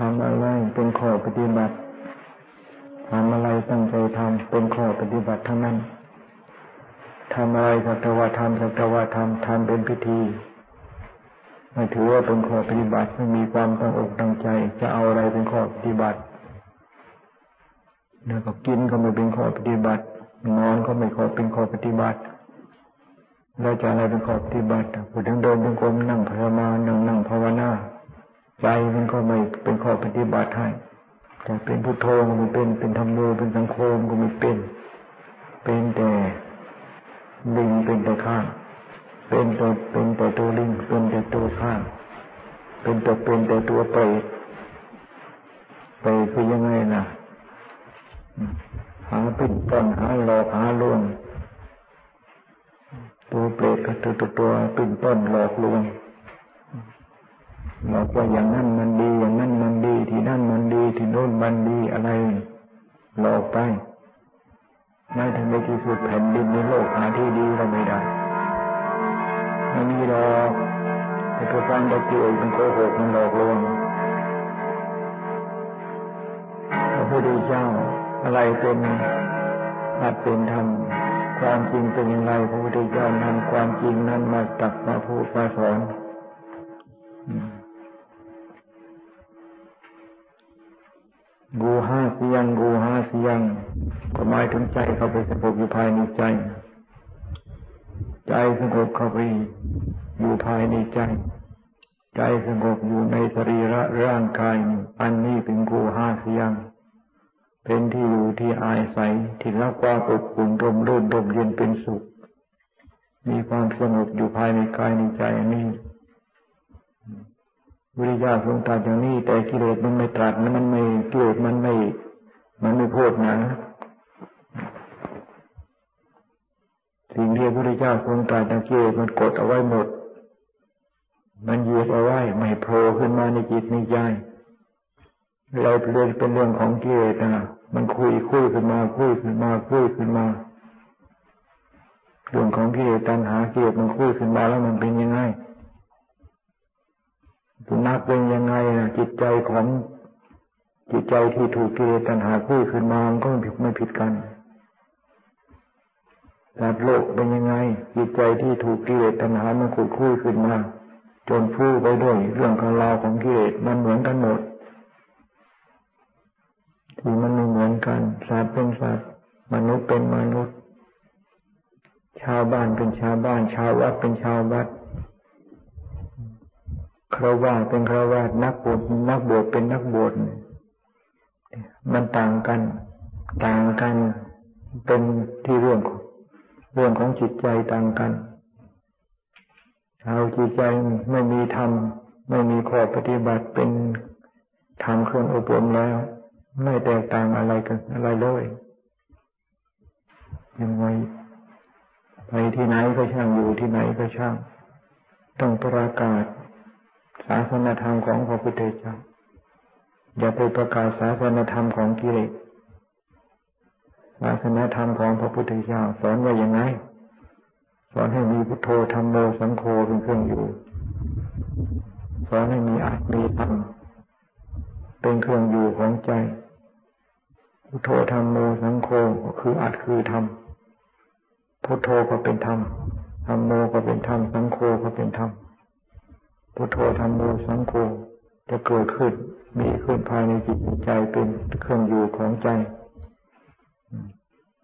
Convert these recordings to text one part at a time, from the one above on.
ทำอะไรเป็นข้อปฏิบัติทำอะไรตั้งใจทำเป็นข้อปฏิบัติทั้งนั้นทำอะไรสัตวธรรมสัตวธรรมทำเป็นพิธีไม่ถือว่าเป็นข้อปฏิบัติไม่มีความตั้งอกตั้งใจ จะเอาอะไรเป็นข้อปฏิบัติแล้วก็กินก็ไม่เป็นข้อปฏิบัติ นอนก็ไม่ข้อเป็นข้อปฏิบัติแล้วจะอะไรเป็นข้อปฏิบัติพูดถึงเดินเป็นกรมนั่งภาวนานั่งนั่งภาวนา ใจมันก็ไม่เป็นข้อปฏิบัติให้แต่เป็นพุทโธก็ไม่เป็นเป็นธรรมโมเป็นสังโฆก็ไม่เป็น เป็นแต่ลิงเป็นแต่ข้าง เป็นตัวเป็นแต่ตัวลิงเป็นแต่ตัวข้าง เป็นแตัวเป็นแต่ตัวเปรตไปคือยังไงนะหาปิดต้นหาหลอกหาลวงตัวเปรตก็ตัวตัวตัวปิดต้นหลอกลวง หลอกว่าอย่างนั้นมันดีอย่างนั้นมันดี ที่นั่นมันดีที่โน้นมันดีอะไรหลอกไปไม่ถึงในที่สุดแผ่นดินในโลกหาที่ดีเราไม่ได้ไม่มีหรอกแต่ตัวฟังตะเกียบมันโกหกมันหลอกลวงพระพุทธเจ้าอะไรเป็นอาจเป็นธรรมความจริงเป็นอย่างไรพระพุทธเจ้านำความจริงนั้นมาตักมาพูดมาสอน กูห้าเสียงกูห้าเสียงก็หมายถึงใจเข้าไปสงบอยู่ภายในใจ ใจสงบเข้าไปอยู่ภายในใจ ใจสงบอยู่ในสรีระร่างกาย อันนี้เป็นกูห้าเสียง เป็นที่อยู่ที่อายใสที่รับความอบอุ่นร่มรื่นร่มเย็นเป็นสุข มีความสงบอยู่ภายในกายในใจนี้ วิริยะทรงตรัสอย่างนี้ แต่กิเลสมันไม่ตรัสมันไม่กิเลสมันไม่ มันไม่พูดนะสิ่งที่พระพุทธเจ้าทรงตรัสตะกิเลสมันกดเอาไว้หมด มันเยืดเอาไว้ ไม่โผล่ขึ้นมาในจิตในใจเราเรียนเป็นเรื่องของกิเลสนะมันคุยคุยขึ้นมา คุยขึ้นมาคุยขึ้นมา เรื่องของกิเลสตัณหากิเลสมันคุยขึ้นมาแล้วมันเป็นยังไง นัขเป็นยังไงนะจิตใจของจิตใจที่ถูกกิเลสตัณหาคุยขึ้นมามันก็ไม่ผิดไม่ผิดกันแต่โลกเป็นยังไง จิตใจที่ถูกกิเลสตัณหามันคุยคุยขึ้นมา จนฟูไปด้วยเรื่องของราวของกิเลสมันเหมือนกันหมดที่มันไม่เหมือนกันสัตว์เป็นสัตว์มนุษย์เป็นมนุษย์ ชาวบ้านเป็นชาวบ้าน ชาววัดเป็นชาววัด คราวาสเป็นคราวาสนักบวชนักบวชเป็นนักบวชมันต่างกัน ต่างกันเป็นที่เรื่องเรื่องของจิตใจต่างกันชาจิตใจไม่มีธรรมไม่มีข้อปฏิบัติเป็นธรรมเครื่องอบรมแล้ว ไม่แตกต่างอะไรกันอะไรเลยยังไงไปที่ไหนก็ช่างอยู่ที่ไหนก็ช่าง ต้องประกาศ ศาสนธรรมของพระพุทธเจ้า อย่าไปประกาศศาสนธรรมของกิเลสศาสนธรรมของพระพุทธเจ้าสอนว่าอย่างไง สอนให้มีพุทโธธรรมโมสังโฆเป็นเครื่องอยู่ สอนให้มีอัตมีธรรมเป็นเครื่องอยู่ของใจ พุทโธธรรมโมสังโฆก็คืออัดคือธรรมพุทโธก็เป็นธรรมธรรมโมก็เป็นธรรมสังโฆก็เป็นธรรม พุทโธธรรมโมสังโฆจะเกิดขึ้นมีขึ้นภายในจิตใจเป็นเครื่องอยู่ของใจ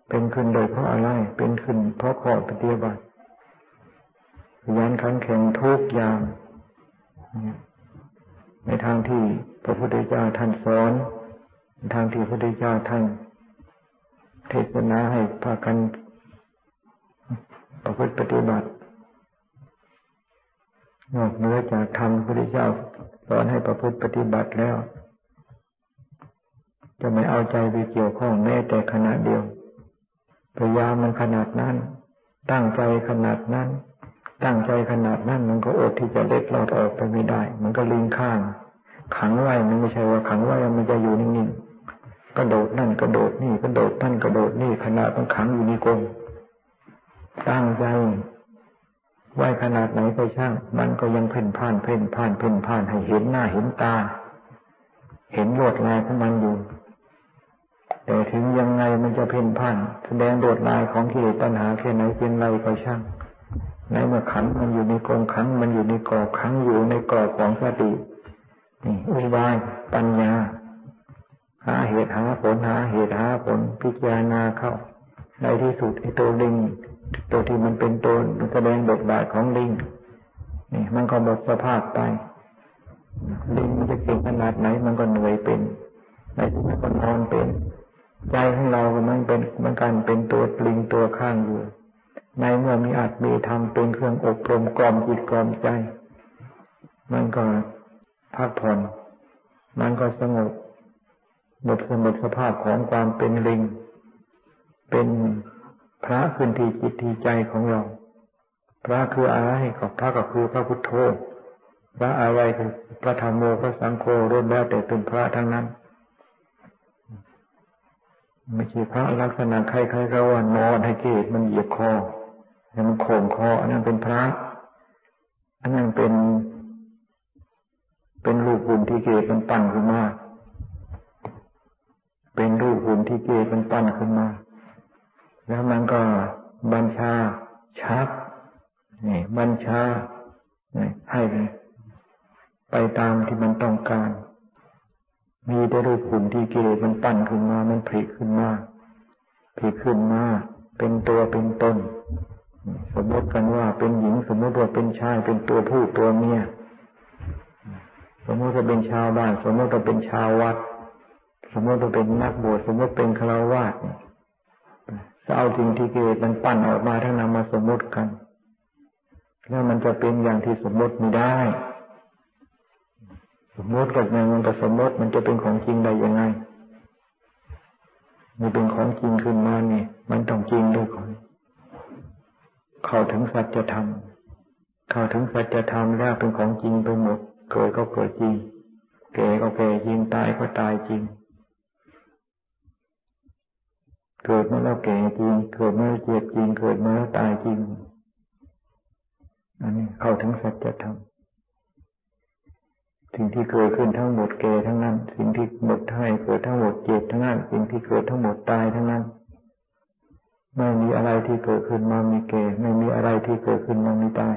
เป็นขึ้นโดยเพราะอะไร เป็นขึ้นเพราะข้อปฏิบัติยันขันแข็งทุกอย่างในทางที่พระพุทธเจ้าท่านสอนทางที่พระพุทธเจ้าท่านเทศนาให้พากันประพฤติปฏิบัติ นอกเหนือจากธรรมพระพุทธเจ้าสอนให้ประพฤติปฏิบัติแล้ว จะไม่เอาใจไปเกี่ยวข้องแม้แต่ขณะเดียว พยายามมันขนาดนั้น ตั้งใจขนาดนั้น ตั้งใจขนาดนั้นมันก็อดที่จะเล็ดลอดออกไปไม่ได้ มันก็ลิงข้าง ขังไว้มันไม่ใช่ว่าขังไว้มันจะอยู่นิ่งๆกระโดดนั่นกระโดดนี่กระโดดนั่นกระโดดนี่ขนาดต้องขังอยู่ในกรงตั้งใจ ไหวขนาดไหนก็ช่าง มันก็ยังเพ่นพ่าน เพ่นพ่าน เพ่นพ่านให้เห็นหน้าเห็นตา เห็นโลดลายของมันอยู่ แต่ถึงยังไงมันจะเพ่นพ่าน แสดงโลดลายของกิเลสตัณหาแค่ไหนเป็นไรก็ช่างในเมื่อขันมันอยู่ในกองขันมันอยู่ในกรอบขังอยู่ในกรอบของสตินี่อุบายปัญญา หาเหตุหาผลหาเหตุหาผลพิจารณาเข้าในที่สุดไอ้ตัวลิง ตัวที่มันเป็นตัวแสดงบทบาทของลิงนี่มันก็หมดสภาพไปลิงมันจะเก่งขนาดไหน มันก็เหนื่อยเป็นในที่มันก็นอนเป็นใจของเราก็มันเป็นมันกันเป็นตัวลิงตัวข้างอยู่ ในเมื่อมีอาจมีธรรมเป็นเครื่องอบรมกล่อมจิตกล่อมใจ มันก็พักผ่อน มันก็สงบหมดสมดสภาพของความเป็นลิง เป็น พระขึ้นทีจิตทีใจของเรา พระคืออะไรกับพระก็คือพระพุทโธพระอะไรคือพระธรรมโมพระสังโฆรวมแล้วแต่เป็นพระทั้งนั้น ไม่ใช่พระลักษณะใครๆก็ว่านอนให้เกศมันเหยียบคอให้มันโข่งคอ อันนั้นเป็นพระ อันนั้นเป็น เป็นรูปหุ่นที่เกศมันปั้นขึ้นมา เป็นรูปหุ่นที่เกศมันปั้นขึ้นมา แล้วมันก็บัญชาชักนี่บัญชาให้ไปตามที่มันต้องการ มีแต่รูปหุ่นที่เกศมันปั้นขึ้นมา มันผลิขึ้นมาผลิขึ้นมา เป็นตัวเป็นตนสมมติกันว่าเป็นหญิงสมมติว่าเป็นชายเป็นตัวผู้ตัวเมียสมมติว่าเป็นชาวบ้าน สมมติว่าเป็นชาววัด สมมติว่าเป็นนักบวชสมมติเป็นฆราวาสเจะเอาสิ่งที่เกิดมันปั้นออกมาทั้งนำมาสมมติกัน แล้วมันจะเป็นอย่างที่สมมติไม่ได้ สมมติกับอย่างมันก็สมมติมันจะเป็นของจริงได้ยังไงมันเป็นของจริงขึ้นมาเนี่ยมันต้องจริงด้วยก่อนเข้าถึงสัจธรรมเข้าถึงสัจธรรมแล้วเป็นของจริงไปหมดเกิดก็เกิดจริงแก่ก็แก่จริงตายก็ตายจริง เกิดมาแล้วแก่จริง เกิดมาแล้วเจ็บจริง เกิดมาแล้วตายจริง อันนี้เข้าถึงสัจธรรมสิ่งที่เกิดขึ้นทั้งหมดแก่ทั้งนั้น สิ่งที่หมดให้เกิดทั้งหมดเจ็บทั้งนั้น สิ่งที่เกิดทั้งหมดตายทั้งนั้น ไม่มีอะไรที่เกิดขึ้นมามีเก่ ไม่มีอะไรที่เกิดขึ้นมามีตาย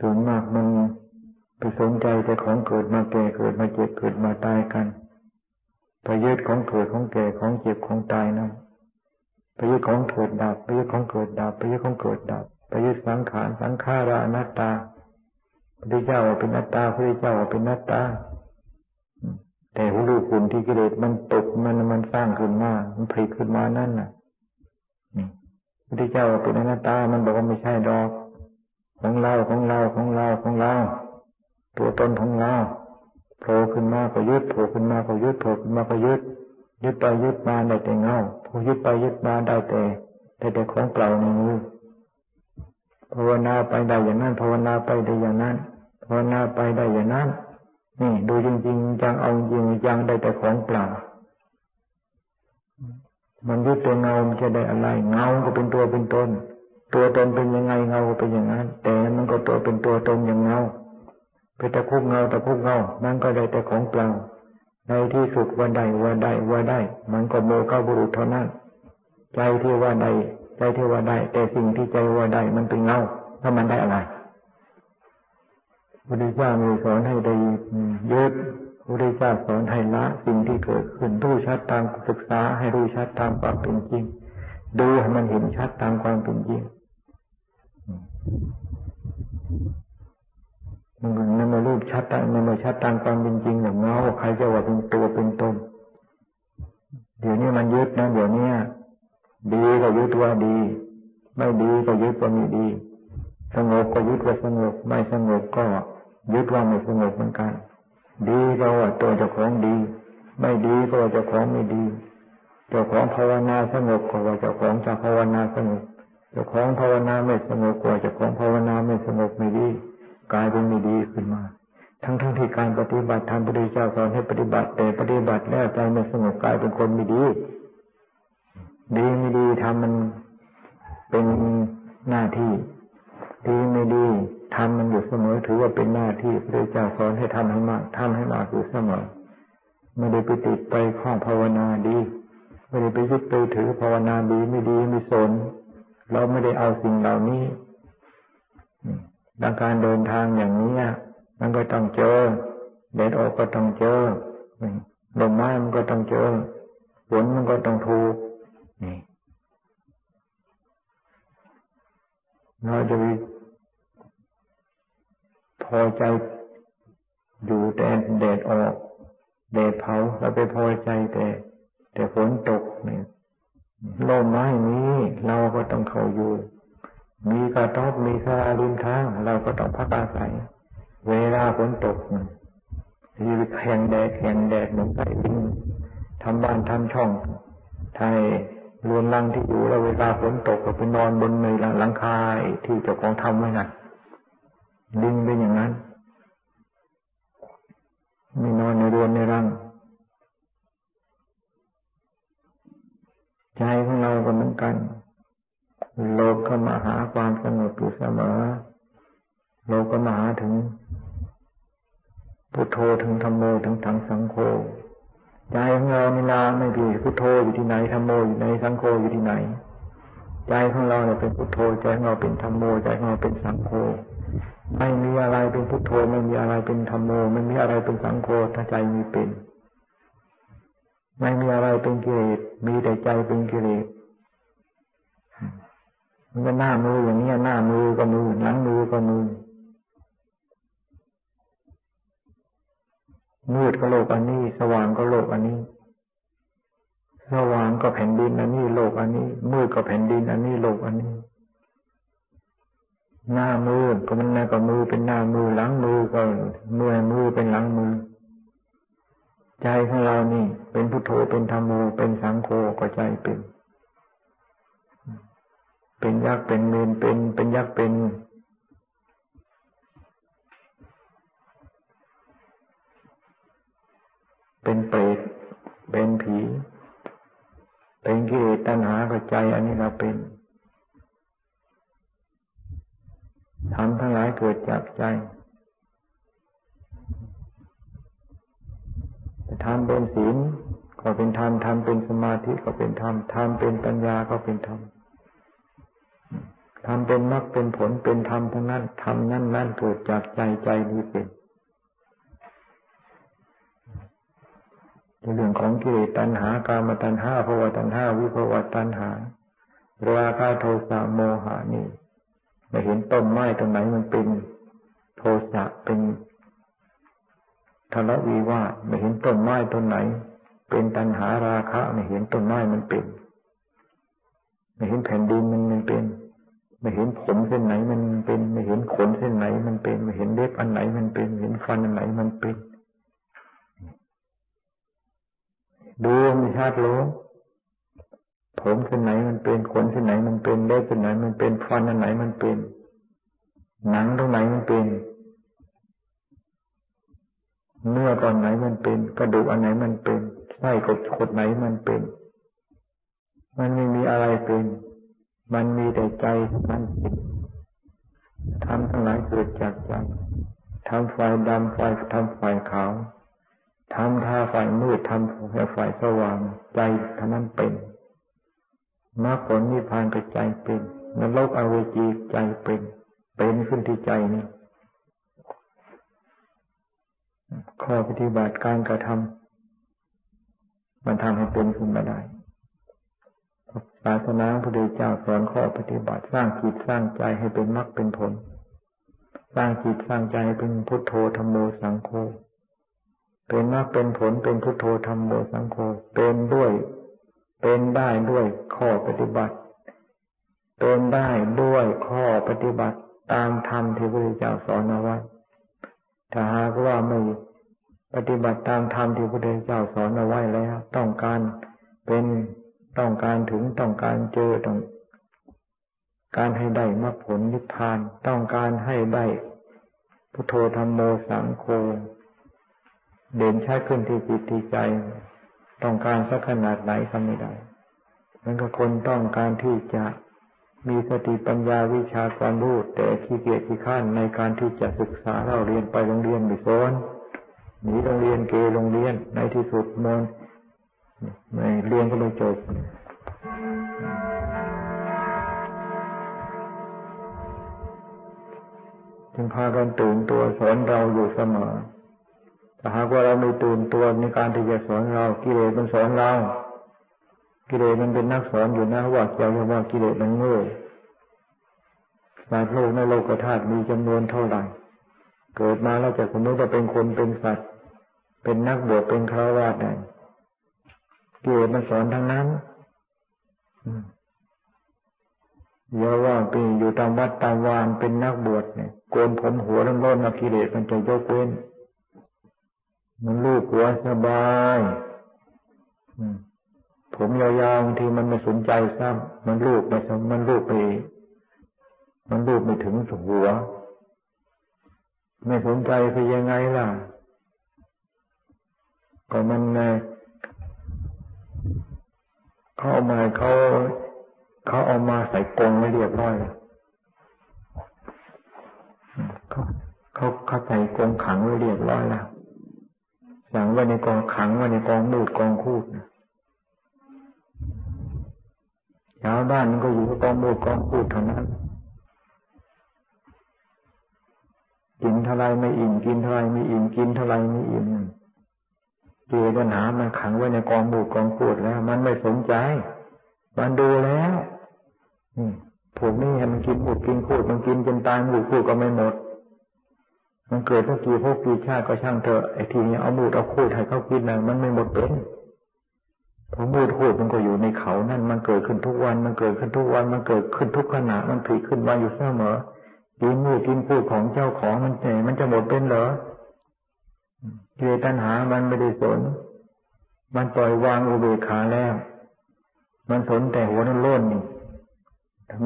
ส่วนมากมันไปสนใจแต่ของเกิดมาแก่เกิดมาเจ็บเกิดมาตายกัน ไปยึดของเกิดของแก่ของเจ็บของตายนั้นไปยึดของเกิดดับไปยึดของเกิดดับไปยึดของเกิดดับไปยึดสังขารสังขารานัตตาพระเจ้าเป็นนัตตาพระเจ้าเป็นนัตตา แต่หูรูปุ่นที่กิเลสมันตกมันมันสร้างขึ้นมา มันผลิตขึ้นมานั่นน่ะพระเจ้าเป็นอนัตตา มันบอกว่าไม่ใช่ดอก ของเราของเราของเราของเรา ตัวตนของเรา โผล่ขึ้นมาก็ยึดโผล่ขึ้นมาก็ยึดโผล่ขึ้นมาก็ยึดยึดไปยึดมาได้แต่เงาพอยึดไปยึดมาได้แต่ได้แต่ของเปล่าในมือภาวนาไปได้อย่างนั้นภาวนาไปได้อย่างนั้นภาวนาไปได้อย่างนั้นนี่ดูจริงๆจังเอาจริงจังได้แต่ของเปล่า มันยึดตัวเงามันจะได้อะไร เงาก็เป็นตัวเป็นตน ตัวตนเป็นยังไงเงาก็เป็นอย่างนั้น แต่มันก็ตัวเป็นตัวตนอย่างเงา เป็นตะคุบเงาตะคุบเงา มันก็ได้แต่ของเปล่า ในที่สุดว่าได้ว่าได้ว่าได้ มันก็โมฆะบุรุษเท่านั้น ใจที่ว่าได้ใจที่ว่าได้ แต่สิ่งที่ใจว่าได้มันเป็นเงาถ้ามันได้อะไรพระพุทธเจ้ามีสอนให้ได้ยึดพระพุทธเจ้าสอนให้ละสิ่งที่เกิดขึ้นรู้ชัดตามศึกษาให้รู้ชัดตามความเป็นจริง ดูให้มันเห็นชัดตามความเป็นจริง มันมันมารูปชัดมันมาชัดตามความเป็นจริงอย่างเงาใครจะว่าเป็นตัวเป็นตนเดี๋ยวนี้มันยึดนะเดี๋ยวนี้ดีก็ยึดว่าดี ไม่ดีก็ยึดว่าไม่ดี สงบก็ยึดว่าสงบไม่สงบก็ยึดว่าไม่สงบเหมือนกัน ดีก็ว่าตัวเจ้าของดี ไม่ดีก็ว่าเจ้าของไม่ดี เจ้าของภาวนาสงบก็ว่าเจ้าของจะภาวนาสงบ เจ้าของภาวนาไม่สงบกว่าเจ้าของภาวนาไม่สงบไม่ดี กลายเป็นไม่ดีขึ้นมา ทั้งทั้งที่การปฏิบัติธรรมพระพุทธเจ้าสอนให้ปฏิบัติ แต่ปฏิบัติแล้วใจไม่สงบกลายเป็นคนไม่ดี ดีไม่ดีทำมันเป็นหน้าที่ ดีไม่ดีทำมันอยู่เสมอ ถือว่าเป็นหน้าที่พระเจ้าสอนให้ทำให้มากทำให้มากอยู่เสมอไม่ได้ไปติดไปข้องภาวนาดีไม่ได้ไปยึดไปถือภาวนาดีไม่ดีไม่สน เราไม่ได้เอาสิ่งเหล่านี้ ดังการเดินทางอย่างนี้มันก็ต้องเจอแดดออกก็ต้องเจอลมไม้มันก็ต้องเจอฝนมันก็ต้องถูกนี่เราจะพอใจอยู่แต่แดดออกแดดเผาเราไปพอใจแต่ แต่ฝนตกเนี่ยลมไม้นี้เราก็ต้องเข้าอยู่ มีกระทบมีสาริมทาง เราก็ต้องพักอาศัย เวลาฝนตกที่แข่งแดดแข่งแดดเหมือนไก่บินทำบ้านทำช่องไทยรวนลังที่อยู่แล้วเวลาฝนตกก็ไปนอนบนในหลังคาที่เจ้าของทำไว้น่ะลิงเป็นอย่างนั้นไม่นอนในรวนในรังใจของเราก็เหมือนกัน โลกก็มาหาความสงบอยู่เสมอ โลกก็มาหาถึงพุทโธถึงธรรมโมถึงทางสังโฆใจของเราเวลาไม่ดีพุทโธอยู่ที่ไหนธรรมโมอยู่ในสังโฆอยู่ที่ไหน ใจของเราเนี่ยเป็นพุทโธใจของเราเป็นธรรมโมใจของเราเป็นสังโฆไม่มีอะไรเป็นพุทโธไม่มีอะไรเป็นธรรมโมไม่มีอะไรเป็นสังโฆถ้าใจมีเป็น ไม่มีอะไรเป็นกิเลสมีแต่ใจเป็นกิเลส มันก็หน้ามืออย่างนี้หน้ามือก็มือหลังมือก็มือมืดก็โลกอันนี้ สว่างก็โลกอันนี้ สว่างก็แผ่นดินอันนี้โลกอันนี้ มืดก็แผ่นดินอันนี้โลกอันนี้ หน้ามือก็มันหน้าก็มือเป็นหน้ามือหลังมือก็มือมือเป็นหลังมือ ใจของเรานี่ เป็นพุทโธเป็นธรรมโมเป็นสังโฆก็ใจเป็น เป็นยักษ์เป็นเมนเป็น เป็นยักษ์เป็น เป็นเปรตเป็นผี เป็นกิเลสตัณหากับใจอันนี้เราเป็นทำทั้งหลายเกิดจากใจทำเป็นศีลก็เป็นธรรมทำเป็นสมาธิก็เป็นธรรมทำเป็นปัญญาก็เป็นธรรม ทำเป็นมรรคเป็นผลเป็นธรรมทั้งนั้นธรรมนั้นนั่นเกิดจากใจใจนี้เป็นเรื่องของกิเลสตัณหากามตัณหาภวตัณหาวิภวตัณหาราคะโทสะโมหานี่ไม่เห็นต้นไม้ตรงไหนมันเป็นโทสะเป็นทะเลาะวิวาทไม่เห็นต้นไม้ต้นไหน เป็นตัณหาราคะไม่เห็นต้นไม้มันเป็น ไม่เห็นแผ่นดินมันมันเป็น ไม่เห็นผมเส้นไหนมันเป็น ไม่เห็นขนเส้นไหนมันเป็น ไม่เห็นเล็บอันไหนมันเป็น เห็นฟันอันไหนมันเป็นดูม่ชัดหรอผมเส้นไหนมันเป็นขนเส้นไหนมันเป็นเล็บเส้นไหนมันเป็นฟันอันไหนมันเป็น หนังตรงไหนมันเป็นเนื้อตอนไหนมันเป็นกระดูกอันไหนมันเป็นไส้กดขดไหนมันเป็น มันไม่มีอะไรเป็น มันมีแต่ใจมันทำทั้งหลายเกิดจากใจทำไฟดำไฟทำไฟขาวทำท่าไฟมืดทำไฟสว่าง ใจท่านั้นเป็นมรรคผลนิพพานกับใจเป็นนรกอเวจีใจเป็น เป็นขึ้นที่ใจนี่ข้อปฏิบัติการกระทำมันทำให้เป็นขึ้นมาได้ ศาสนาพระเดชเจ้าสอนข้อปฏิบัติสร้างจิตสร้างใจให้เป็นมรรคเป็นผล สร้างจิตสร้างใจเป็นพุทโธธรรมโมสังโฆเป็นมรรคเป็นผลเป็นพุทโธธรรมโมสังโฆเป็นด้วย เป็นได้ด้วยข้อปฏิบัติ เป็นได้ด้วยข้อปฏิบัติตามธรรมที่พระพุทธเจ้าสอนเอาไว้ถ้าหากว่าไม่ปฏิบัติตามธรรมที่พระพุทธเจ้าสอนเอาไว้แล้ว ต้องการเป็น ต้องการถึงต้องการเจอต้องการให้ได้มรรคผลนิพพาน ต้องการให้ได้พุทโธธรรมโมสังโฆเด่นชัดขึ้นที่จิตที่ใจ ต้องการสักขนาดไหนทำไม่ได้มันก็คนต้องการที่จะมีสติปัญญาวิชาความรู้แต่ขี้เกียจขี้ข้านในการที่จะศึกษาเราเรียนไปโรงเรียนไม่สอนหนีโรงเรียนเกโรงเรียนในที่สุดมอน ไม่เรียนก็ไม่จบจึงพากันตื่นตัวสอนเราอยู่เสมอถ้าหากว่าเราไม่ตื่นตัวในการที่จะสอนเรากิเลสมันสอนเรากิเลสมันเป็นนักสอนอยู่นะว่าเจ้าว่ากิเลสมันโง่สัตโลกในโลกธาตุมีจำนวนเท่าไหร่ เกิดมาแล้วจะสมมติว่าเป็นคนเป็นสัตว์ เป็นนักบวชเป็นคราวาสเนี่ย กิเลสมันสอนทั้งนั้นอย่าว่าไปอยู่ตามวัดตามวานเป็นนักบวชเนี่ยโกนผมหัวร้อนมากิเลสมันจะยกเว้น มันลูกหัวสบายผมยาวๆบางทีมันไม่สนใจซ้ำมันลูกไปมันลูกไป มันลูกไม่ถึงหัว ไม่สนใจไปยังไงล่ะ ก็มันไง เขาเอามาเขาเขาเอามาใส่กรงไว้เรียบร้อยเขาเขาเขาใส่กรงขังไว้เรียบร้อยแล้วสั่งไว้ในกองขังไว้ในกองมูดกองคูดชาวบ้านมันก็อยู่กับกองมูดกองคูดเท่านั้นกินเท่าไรไม่อิ่มกินเท่าไรไม่อิ่มกินเท่าไรไม่อิ่ม เจตัญหามันขังไว้ในกองมูดกองคูดแล้ว มันไม่สนใจ มันดูแล้วพวกนี้มันกินพูดกินพูดมันกินจนตายหมูพูดก็ไม่หมด มันเกิดตั้งกี่พวกกี่ชาติก็ช่างเถอะไอ้ทีนี้เอามูดเอาพูดให้เขากินนะมันไม่หมดเป็นพอมูดพูดมันก็อยู่ในเขานั่นมันเกิดขึ้นทุกวัน มันเกิดขึ้นทุกวัน มันเกิดขึ้นทุกขณะ มันผลิขึ้นมาอยู่เสมอกินมูดกินพูดของเจ้าของมันเหนมันจะหมดเป็นเหรอ เจตัณหามันไม่ได้สน มันปล่อยวางอุเบกขาแล้ว มันสนแต่หัวนั่นล้นนี่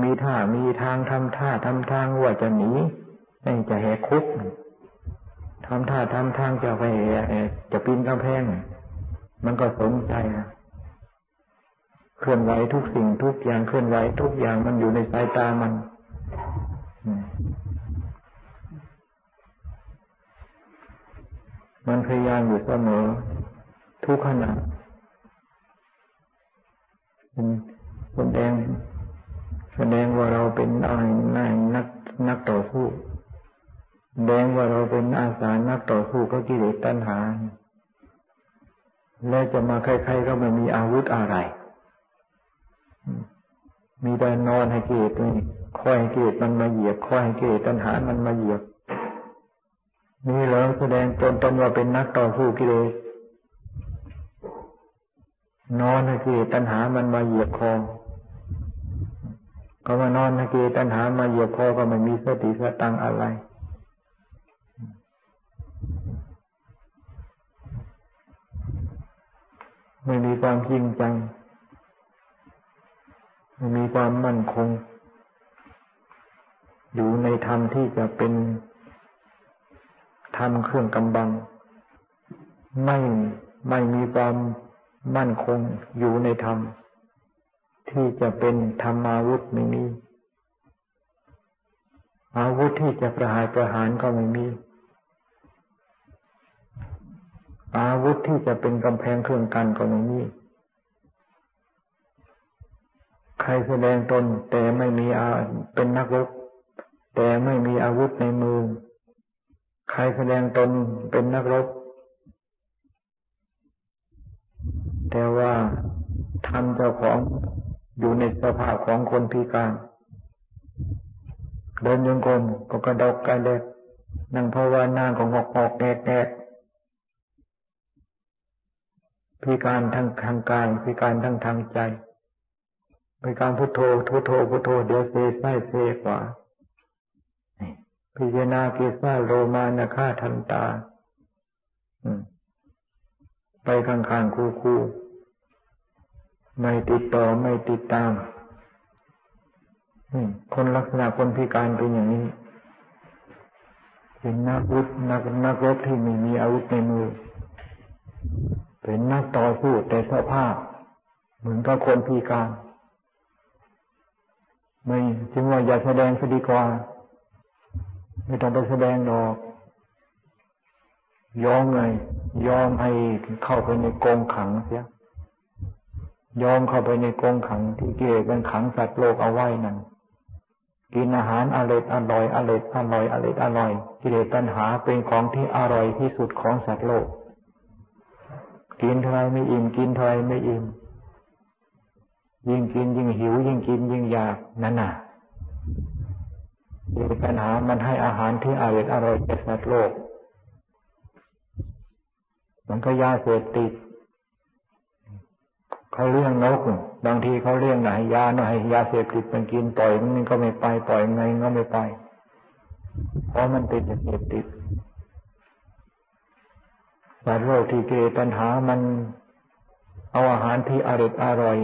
มีท่ามีทางทำท่าทำทางว่าจะหนีไม่จะแหกคุกทำท่าทำทางจะไปจะปีนกำแพง มันก็สนใจนะเคลื่อนไหวทุกสิ่งทุกอย่างเคลื่อนไหวทุกอย่างมันอยู่ในสายตามัน มันพยายามอยู่เสมอ ทุกขณะแสดงแสดงว่าเราเป็นอะไรนายนักนักต่อสู้แสดงว่าเราเป็นอาสานักต่อสู้ก็กิเลสตัณหา แล้วจะมาใครๆก็ไม่มีอาวุธอะไร มีแต่นอนให้กิเลสคอยให้กิเลสมันมาเหยียบคอยให้กิเลสตัณหามันมาเหยียบ นี่เหรอแสดงตนตนว่าเป็นนักต่อสู้กิเลสนอนให้กิเลสตัณหามันมาเหยียบคอเขามานอนนะเกตัณหามาเหยียบคอก็ไม่มีสติสตังอะไรไม่มีความจริงจังไม่มีความมั่นคง อยู่ในธรรมที่จะเป็น ธรรมเครื่องกำบัง ไม่ไม่มีความมั่นคงอยู่ในธรรม ที่จะเป็นธรรมาวุธไม่มี อาวุธที่จะประหารประหารก็ไม่มี อาวุธที่จะเป็นกำแพงเครื่องกันก็ไม่มีใครแสดงตนแต่ไม่มีอาเป็นนักรบแต่ไม่มีอาวุธในมือ ใครแสดงตนเป็นนักรบ แต่ว่าทำเจ้าของอยู่ในสภาพของคนพิการ เดินยงกลมก็กระดกกระเด็ดนั่งภาวนาก็งอกงอกแดดแดดพิการทั้งทางกายพิการทั้งทางใจพิการพุทโธพุทโธพุทโธเดี๋ยวเซไส้เซขวา พิจารณาเกสาโรมานาคาทันตาไปข้างๆคู่คู่ไม่ติดต่อไม่ติดตามคนลักษณะคนพิการเป็นอย่างนี้เป็นนักวุธนักนักรบที่ไม่มีอาวุธในมือ เป็นนักต่อสู้แต่สภาพ เหมือนกับคนพิการ ไม่จึงว่าอย่าแสดงซะดีกว่า ไม่ต้องไปแสดงดอก ยอมเลยอมให้เข้าไปในกองขังเสีย ยอมเข้าไปในกองขังที่เกศเป็นขังสัตว์โลกเอาไว้นั่น กินอาหารอร่อยอร่อยอร่อยอร่อยอร่อยอร่อย กิเลสตัณหาเป็นของที่อร่อยที่สุดของสัตว์โลก กินเท่าไรไม่อิ่ม กินเท่าไรไม่อิ่ม ยิ่งกินยิ่งหิว ยิ่งกินยิ่งอยากนั่นน่ะ กิเลสตัณหามันให้อาหารที่อร่อยอร่อยแก่สัตว์โลก มันก็ยาเสพติดเขาเลี้ยงนกบางทีเขาเลี้ยงไหนยาหน่อยยาเสพติดมันกินปล่อยมันก็ไม่ไปปล่อยไงก็ไม่ไปเพราะมันติดยาเสพติดสัตว์โลกที่เกตัญหามันเอาอาหารที่อร่อยอร่อย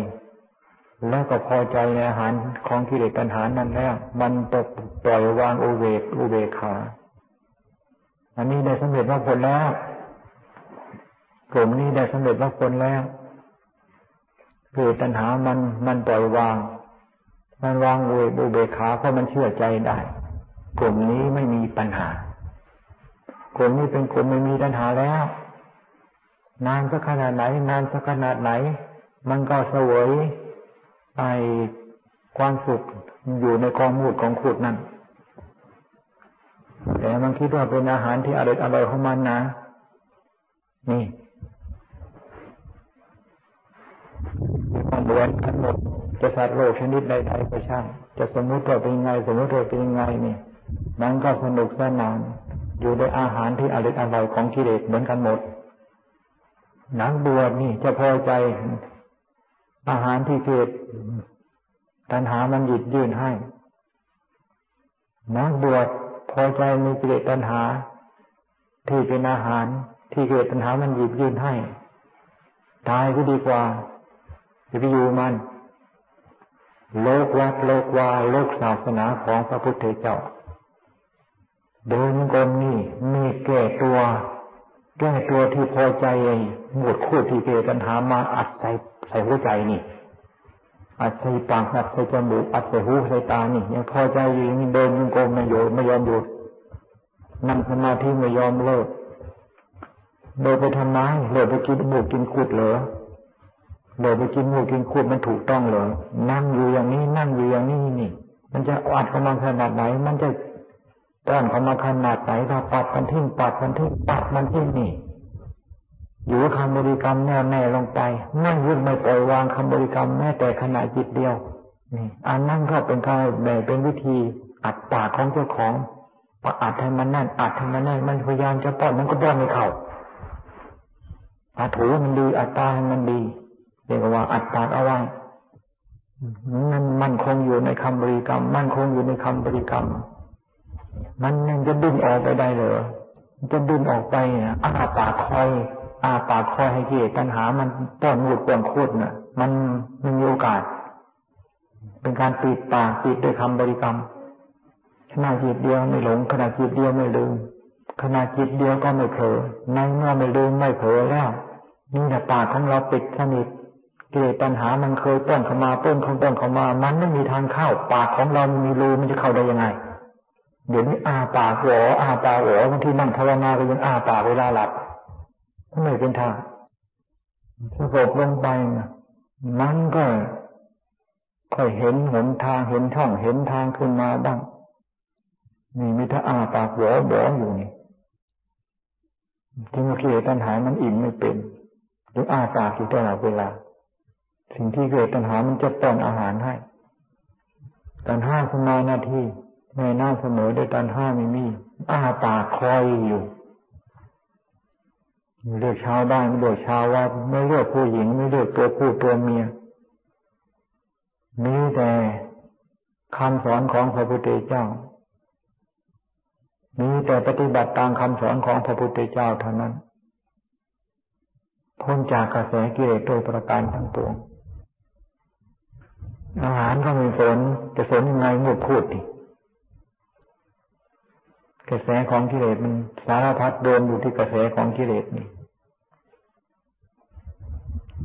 แล้วก็พอใจในอาหารของกิเลสตัณหานั้นแล้ว มันตกปล่อยวางอุเบกอุเบกขา อันนี้ได้สำเร็จมรรคผลแล้วกลุ่มนี้ได้สำเร็จมรรคผลแล้วคือตัณหามันมันปล่อยวาง มันวางเวบุเบกขาเพราะมันเชื่อใจได้ กลุ่มนี้ไม่มีปัญหากลุ่มนี้เป็นกลุ่มไม่มีตัณหาแล้ว นานสักขนาดไหน นานสักขนาดไหน มันก็เสวย ไอความสุขอยู่ในกองมูดของขุดนั่นแต่มันคิดว่าเป็นอาหารที่อร่อยอร่อยของมันนะนี่มันเหมือนกันหมดจะสัตว์โลกชนิดใดๆก็ช่าง จะสมมติว่าเป็นยังไง สมมติว่าเป็นยังไงนี่มันก็สนุกสนาน อยู่ในอาหารที่อร่อยอร่อยของกิเลสเหมือนกันหมดนักบวชนี่จะพอใจ อาหารที่เกิดตัณหามันหยิบยื่นให้นักบวชพอใจในกิเลสตัณหา ที่เป็นอาหารที่เกิดตัณหามันหยิบยื่นให้ ตายก็ดีกว่าจะไปอยู่มัน โลกวัดโลกวาโลกศาสนาของพระพุทธเจ้า เดินกลมนี่มีแก่ตัว แก้ตัวที่พอใจหมดคู่ที่เกตัญหามาอัดใส่ใส่หัวใจนี่ อัดใส่ปากอัดใส่จมูกอัดใส่หูใส่ตานี่ยังพอใจอยู่นี่เดินยังกลมไม่หยุดไม่ยอมหยุดนั่งสมาธิไม่ยอมเลิกเดินไปทำไมเลิกไปกินบุกกินกุดเหรอเดี๋ยวไปกินหมูกินขวดมันถูกต้องเหรอนั่งอยู่อย่างนี้นั่งอยู่อย่างนี้นี่ มันจะอัดเข้ามาขนาดไหน มันจะ ต้อนเขามาขนาดไหนถ้าปัดมันทิ้งปัดมันทิ้งปัดมันทิ้งนี่ อยู่คำบริกรรมแน่แน่ลงไปนั่งยึดไม่ปล่อยวางคำบริกรรมแม้แต่ขณะจิตเดียวนี่อันนั่งก็เป็นการแบบเป็นวิธีอัดปากของเจ้าของปอัดให้มันแน่นอัดให้มันแน่นมันพยายามจะป้อนมันก็ป้อนไม่เข้าอัดถูมันดีอัดตาให้มันดีเรียกว่าอัดปากเอาไว้มันมันคงอยู่ในคำบริกรรม มันคงอยู่ในคำบริกรรม มันยังจะดึงออกไปได้เหรอจะดึงออกไปอาปากคอยอาปากคอยให้เกียตัณหา มันต้อนหมุดป้อนคุดน่ะ มันมันมีโอกาส เป็นการปิดปากปิดด้วยคำบริกรรมขณะจิตเดียวไม่หลงขณะจิตเดียวไม่ลืมขณะจิตเดียวก็ไม่เผลอในเมื่อไม่ลืมไม่เผลอแล้วนี่แต่ปากของเราปิดสนิทกิเลสตัณหามันเคยต้นเข้ามาต้นของต้นเข้ามา มันไม่มีทางเข้า ปากของเรามีรูมันจะเข้าได้ยังไง เดี๋ยวนี้อาปากหวออาปากหวอบางทีนั่งภาวนาก็ยังอาปากเวลาหลับทำไมเป็นทางสงบลงไปมันก็ค่อยเห็นหนทางเห็นช่องเห็นทางขึ้นมาบ้างนี่มีถ้าอาปากหวอบออยู่นี่ที่เมื่อกี้ตัณหามันอิ่มไม่เป็นหรืออาปากอยู่ตลอดเวลา สิ่งที่เกิดตัณหามันจะป้อนอาหารให้ตัณห้าสมานาที ในหน้าเสมอด้วยตัณห้าไม่มีอาปากคอยอยู่เลือกชาวบ้านไม่เลือกชาววัดไม่เลือกผู้หญิงไม่เลือกตัวผู้ตัวเมียมีแต่คำสอนของพระพุทธเจ้า มีแต่ปฏิบัติตามคำสอนของพระพุทธเจ้าเท่านั้น พ้นจากกระแสกิเลสโดยประการทั้งปวงอาหารก็ไมีสนจะสนยังไงหมดพูดดิ กระแสของกิเลสมันสารพัดโดนอยู่ที่กระแสของกิเลสนี่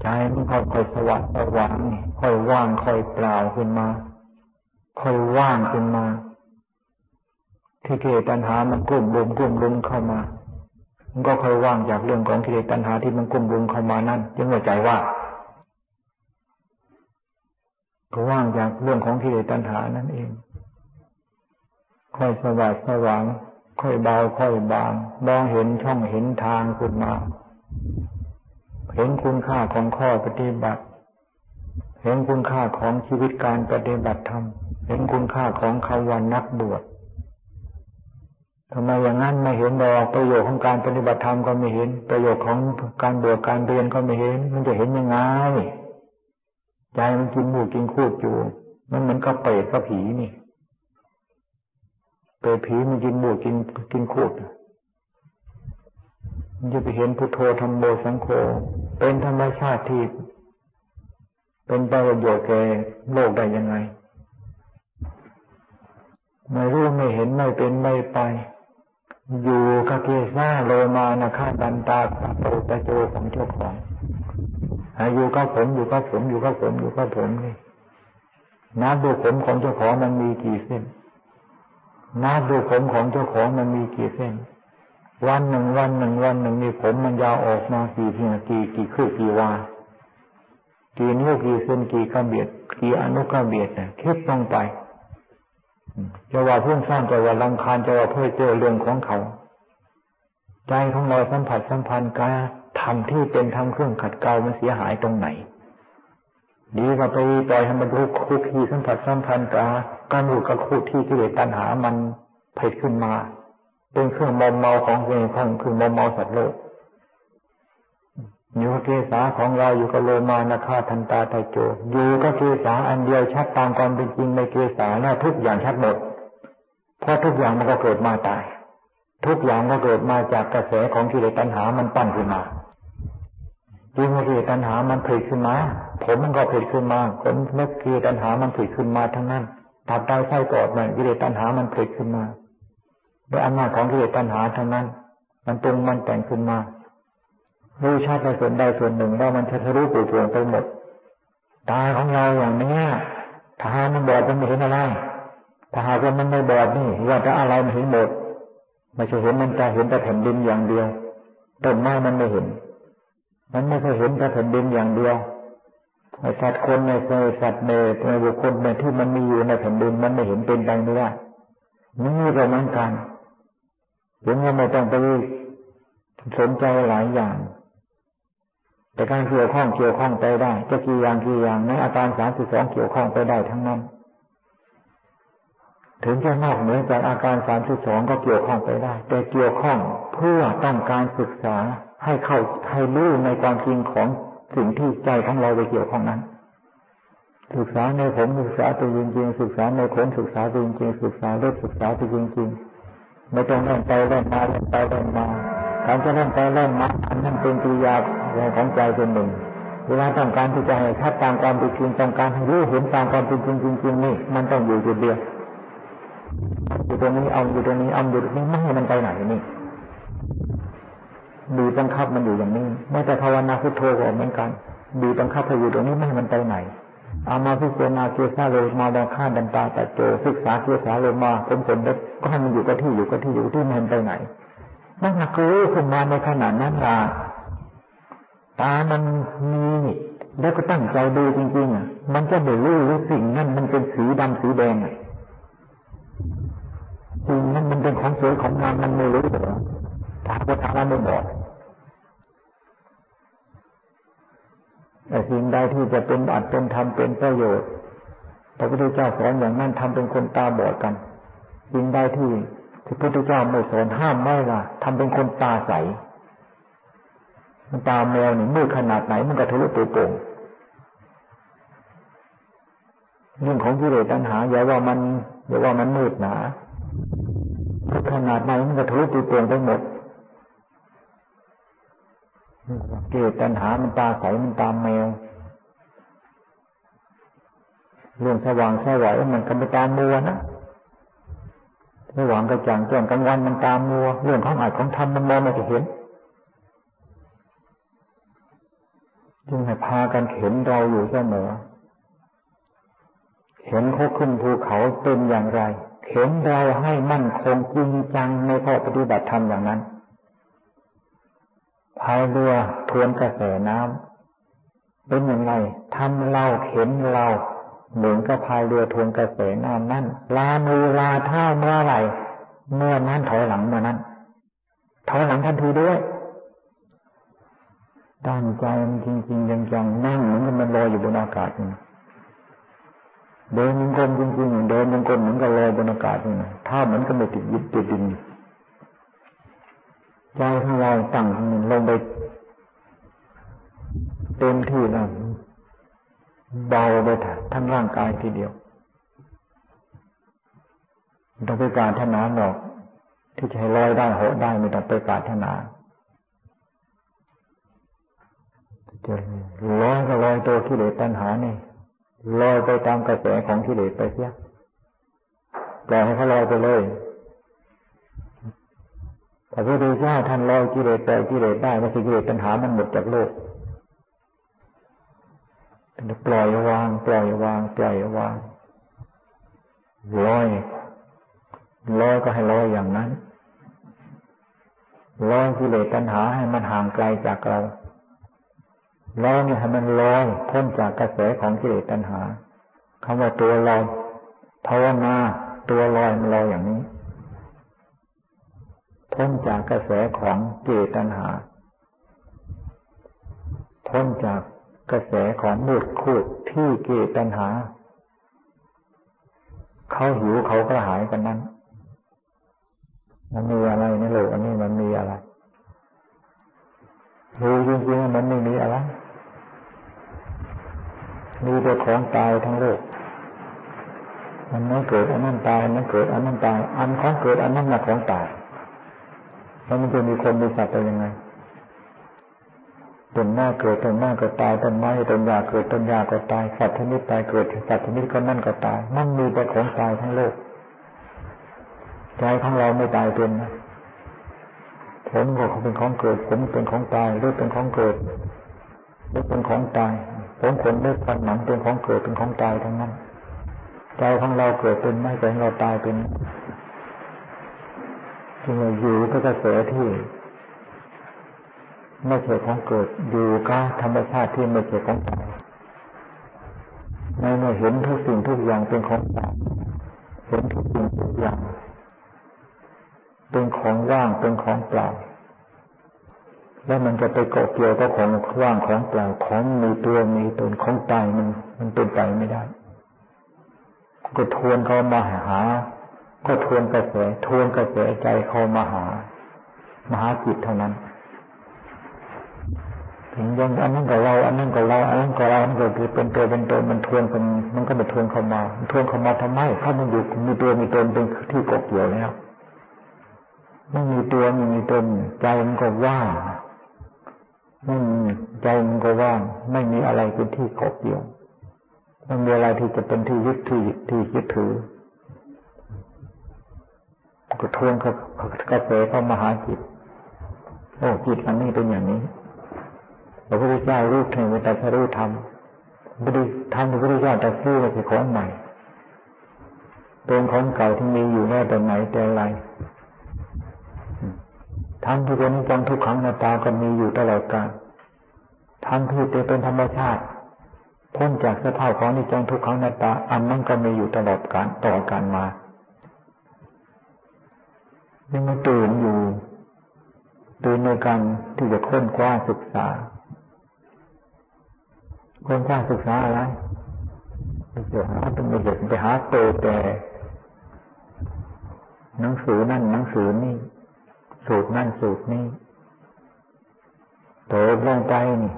ใจมันค่อยๆสวัสดิ์สว่างนี่ค่อยว่างค่อยเปล่าขึ้นมา ค่อยว่างขึ้นมา ที่กิเลสตัณหามันกลุ่มรุมกลุ่มรุมเข้ามา มันก็ค่อยว่างจากเรื่องของกิเลสตัณหาที่มันกลุ่มรุมเข้ามานั่นจึงหัวใจว่าก็ว่างจากเรื่องของกิเลสตัณหานั่นเองค่อยสว่างสว่าง ค่อยเบาค่อยบางมองเห็นช่องเห็นทางขึ้นมา เห็นคุณค่าของข้อปฏิบัติ เห็นคุณค่าของชีวิตการปฏิบัติธรรม เห็นคุณค่าของคำวันนักบวชทำไมอย่างนั้นไม่เห็นดอกประโยชน์ของการปฏิบัติธรรมก็ไม่เห็น ประโยชน์ของการบวชการเรียนก็ไม่เห็น มันจะเห็นยังไงใจมันกินหมูกินคูดอยู่ มันเหมือนกับเปรตกับผีนี่ เปรตผีมันกินหมูกินกินคูดมันจะไปเห็นพุทโธธรรมโมสังโฆเป็นธรรมชาติที่เป็นประโยชน์แก่โลกได้ยังไง ไม่รู้ไม่เห็นไม่เป็นไม่ไป อยู่กับเกซ่าโลมานาคาดันตาโตตะโจของเจ้าของอยู่กับผมอยู่กับผมอยู่กับผมอยู่กับผมนี่นับดูผมของเจ้าของมันมีกี่เส้น นับดูผมของเจ้าของมันมีกี่เส้น วันหนึ่งวันหนึ่งวันหนึ่งนี่ผมมันยาวออกมากี่เพียงกี่กี่คืบกี่วากี่นิ้วกี่เส้นกี่กระเบียดกี่อนุกระเบียดเนี่ยคิดต้องไปจะว่าพุ่งสร้างจะว่าลังคาญจะว่าเพื่อเจอเรื่องของเขา ใจของเราสัมผัสสัมพันธ์กันทำที่เป็นทำเครื่องขัดเกลามันเสียหายตรงไหน ดีกว่าไปปล่อยให้มันรู้คุกคีสัมผัสสัมพันธ์กับการอยู่กับคู่ที่กิเลสตัณหามันผลิตขึ้นมา เป็นเครื่องมอมเมาของเองของคือมอมเมาสัตว์โลกอยู่กับเกษาของเราอยู่กับโลมานาคาทันตาไตโจอยู่กับเกษาอันเดียวชัดตามความเป็นจริงในเกษาแล้วทุกอย่างชัดหมดเพราะทุกอย่างมันก็เกิดมาตาย ทุกอย่างก็เกิดมาจากกระแสของกิเลสตัณหามันปั้นขึ้นมาจิงกิเลสตัณหามันผลิตขึ้นมา ผมมันก็ผลิตขึ้นมาผลเมื่อกิเลสตัณหามันผลิตขึ้นมาทั้งนั้นตัดได้ไส้กอดมันกิเลสตัณหามันผลิตขึ้นมาด้วยอำนาจของกิเลสตัณหาทั้งนั้น มันปรุงมันแต่งขึ้นมารู้ชัดในส่วนใดส่วนหนึ่งว่ามันจะทะลุปูดวงไปหมดตาของเราอย่างนี้ถ้ามันบอดมันไม่เห็นอะไรถ้าหากว่ามันไม่บอดนี่ว่าจะอะไรมันเห็นหมดไม่ใช่เห็นมันจะเห็นแต่แผ่นดินอย่างเดียวต้นไม้มันไม่เห็น มันไม่เคยเห็นแต่แผ่นดินอย่างเดียว ไอ้สัตว์คนในสัตว์ในในบุคคลในที่มันมีอยู่ในแผ่นดินมันไม่เห็นเป็นไปไม่ได้นี่ก็เหมือนกันถึงว่าไม่ต้องไปสนใจหลายอย่าง แต่การเกี่ยวข้องเกี่ยวข้องไปได้จะกี่อย่างกี่อย่างในอาการสามสิบสองเกี่ยวข้องไปได้ทั้งนั้น ถึงจะนอกเหนือจากอาการสามสิบสองก็เกี่ยวข้องไปได้ แต่เกี่ยวข้องเพื่อต้องการศึกษาให้เข้าให้รู้ในความจริงของ สิ่งที่ใจของเราไปเกี่ยวข้องนั้น ศึกษาในผมศึกษาตัวจริงๆศึกษาในคนศึกษาตัวจริงๆศึกษาเรื่องศึกษาตัวจริงๆไม่ต้องเล่นไปเล่นมาเล่นไปเล่นมาการจะเล่นไปเล่นมาอันนั้นเป็นกิริยาของใจเป็นหนึ่งเวลาต้องการที่จะให้ชัดตามความเป็นจริงต้องการให้รู้เห็นตามความเป็นจริงจริงๆนี่มันต้องอยู่จุดเดียวอยู่ตรงนี้เอาอยู่ตรงนี้เอาอยู่ตรงนี้ไม่ให้มันไปไหนนี่ บีบังคับมันอยู่อย่างนี้ไม่แต่ภาวนาพุทโธก็เหมือนกันบีบังคับให้อยู่ตรงนี้ไม่ให้มันไปไหนเอามาพิจารณาเกียรติโลมาดังข้าดันตาแต่โจศึกษาเกียรติโลมาผลผลแล้วก็ให้มันอยู่กับที่อยู่กับที่อยู่ที่มันไปไหนนั่นหนักรู้ขึ้นมาในขณะนั้นละตามันมีแล้วก็ตั้งใจดูจริงๆอะ มันจะไม่รู้หรือสิ่งนั้นมันเป็นสีดำสีแดงสิ่งนั้นมันเป็นของสวยของงามมันไม่รู้เหรอถามว่าถามว่าไม่บอก แต่สิ่งใดที่จะเป็นอัดเป็นทำเป็นประโยชน์ พระพุทธเจ้าสอนอย่างนั้นทำเป็นคนตาบอดกันสิ่งใดที่พระพุทธเจ้าไม่สอนห้ามไม่ว่าทำเป็นคนตาใสมันตาแมวนี่มืดขนาดไหนมันก็ทะลุตัวโป่งเรื่องของกิเลสตัณหาอย่าว่ามันอย่าว่ามันมืดหนาขนาดไหนมันก็ทะลุตัวโป่งไปหมด เกิดปัญหามันตาใสมันตามแมว เรื่องสว่างสวัยมันก็ไปตามมัวนะสว่างกระจ่างแจ้งกลางวันมันตามมัว เรื่องของอาจของธรรมมันมองไม่เห็นจึงให้พากันเข็นเราอยู่เสมอ เห็นเขาขึ้นภูเขาเป็นอย่างไร เห็นเราให้มั่นคงจริงจังในข้อปฏิบัติธรรมอย่างนั้น พายเรือทวนกระแสน้ำเป็นยังไงทำเราเห็นเราเหมือนกับพายเรือทวนกระแสน้ำนั่นลามือลาเท้าเมื่อไหร่เมื่อนั้นถอยหลังเมื่อนั้นถอยหลังทันทีด้วยตั้งใจมันจริงๆจังๆนั่งเหมือนกับมันลอยอยู่บนอากาศนี่เดินยังกลมจริงๆเดินยังกลมเหมือนกับลอยบนอากาศนี่ถ้าเหมือนกับไม่ติดยึดติดดิน ใจของเราตั้งลงไปเต็มที่แล้วเบาไปทั้งร่างกายทีเดียวต้องไปการทนาหรอก ที่จะให้ลอยได้โหได้ไม่ต้องไปการทนาจะลอยก็ลอยตัวกิเลสตัณหานี่ลอยไปตามกระแสของกิเลสไปเสียปล่อยให้เขาลอยไปเลย ระพุทธเจ้าท่านลอยกิเลสปล่อยกิเลสได้ไม่ใช่กิเลสตัณหามันหมดจากโลกปล่อยวาง ปล่อยวาง ปล่อยวางลอยลอยก็ให้ลอยอย่างนั้นลอยกิเลสตัณหาให้มันห่างไกลจากเราลอยเนี่ยให้มันลอยพ้นจากกระแสของกิเลสตัณหาคำว่าตัวลอยภาวนาตัวลอยมันลอยอย่างนี้ พ้นจากกระแสของเลสตัณหา พ้นจากกระแสของมืดคูดที่เลสตัณหา เขาหิวเขาก็หายกันนั้น มันมีอะไรในโลกอันนี้มันมีอะไรรู้จริงๆมันไม่มีอะไร มีแต่ของตายทั้งโลก มันไม่เกิดอันนั้นตาย มันเกิดอันนั้นตาย อันของเกิดอันนั้นมาของตาย แล้วมันจะมีคนมีสัตว์ได้ยังไงต้นหน้าเกิดต้นหน้าก็ตายต้นไม้ต้นหญ้าเกิดต้นหญ้าก็ตายสัตว์ชนิดตายเกิดสัตว์ชนิดก็นั่นก็ตาย มันมีแต่ของตายทั้งโลกใจของเราไม่ตายเป็นนะผมก็เป็นของเกิด ผมเป็นของตายหรือเป็นของเกิดหรือเป็นของตาย ผมขนเลือดฟันหนังเป็นของเกิดเป็นของตายทั้งนั้น ใจของเราเกิดเป็นไม่ใจของเราตายเป็น จึงอยู่กับกระแสที่ไม่ใช่ของเกิดอยู่กับธรรมชาติที่ไม่ใช่ของตายในเมื่อเห็นทุกสิ่งทุกอย่างเป็นของตายเห็นทุกสิ่งทุกอย่าง เป็นของว่างเป็นของเปล่า แล้วมันจะไปเกาะเกี่ยวกับของว่างของเปล่าของมีตัวมีตนของตายมันมันเป็นไปไม่ได้ ก็ทวนเขามาหา ก็ทวนกระแสทวนกระแสใจเขามาหา มหาจิตเท่านั้น ถึงยังอันนั้นกับเรา อันนั้นกับเราอันนั้นกับเราอันนั้นก็คือเป็นตัวเป็นตนมันทวนกันมันก็มาทวนเข้ามาทวนเข้ามาทำไมถ้ามันอยู่มีตัวมีตนเป็นที่เกาะเกี่ยวแล้วไม่มีตัวไม่มีตนใจมันก็ว่างไม่มีใจมันก็ว่างไม่มีอะไรเป็นที่เกาะเกี่ยวไม่มีอะไรที่จะเป็นที่ยึดที่ที่ยึดถือ ก็ทวนกับกระแสเข้ามาหาจิตโอ้จิตอันนี้เป็นอย่างนี้พระพุทธเจ้ารู้ถึงแต่จะรู้ทำไม่ได้ทำพระพุทธเจ้าแต่ซื้อมาเป็นของใหม่เป็นของเก่าที่มีอยู่แน่แต่ไหนแต่ไรทำที่เป็นจังทุกขังนาตาก็มีอยู่ตลอดกาลทำที่เป็นธรรมชาติพ้นจากสภาพของนิจังทุกขังนาตาอันนั้นก็มีอยู่ตลอดกาลต่อการมา ยังมาตื่นอยู่ ตื่นในการที่จะค้นคว้าศึกษา ค้นคว้าศึกษาอะไรไปหาเป็นเด็กไปหาโตแต่หนังสือนั่นหนังสือนี่ สูตรนั่นสูตรนี้เปิดลงไปนี่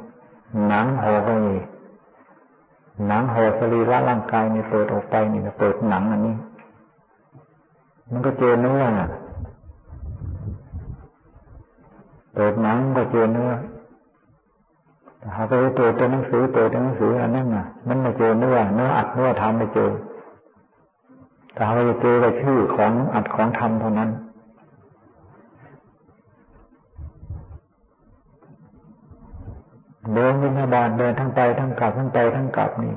หนังห่อไปหนังห่อสรีระร่างกายนี่เปิดออกไปนี่เปิดหนังอันนี้ มันก็เจอเนื้อ เปิดหนังก็เจอเนื้อหาไปเปิดตัวหนังสือเปิดตัวหนังสืออันนั้นน่ะ มันไม่เจอเนื้อเนื้ออัดเนื้อทำไม่เจอแต่เราจะเจอแต่ชื่อของอัดของทำเท่านั้นเดินวินาบาตเดินทั้งไปทั้งกลับทั้งไปทั้งกลับนี่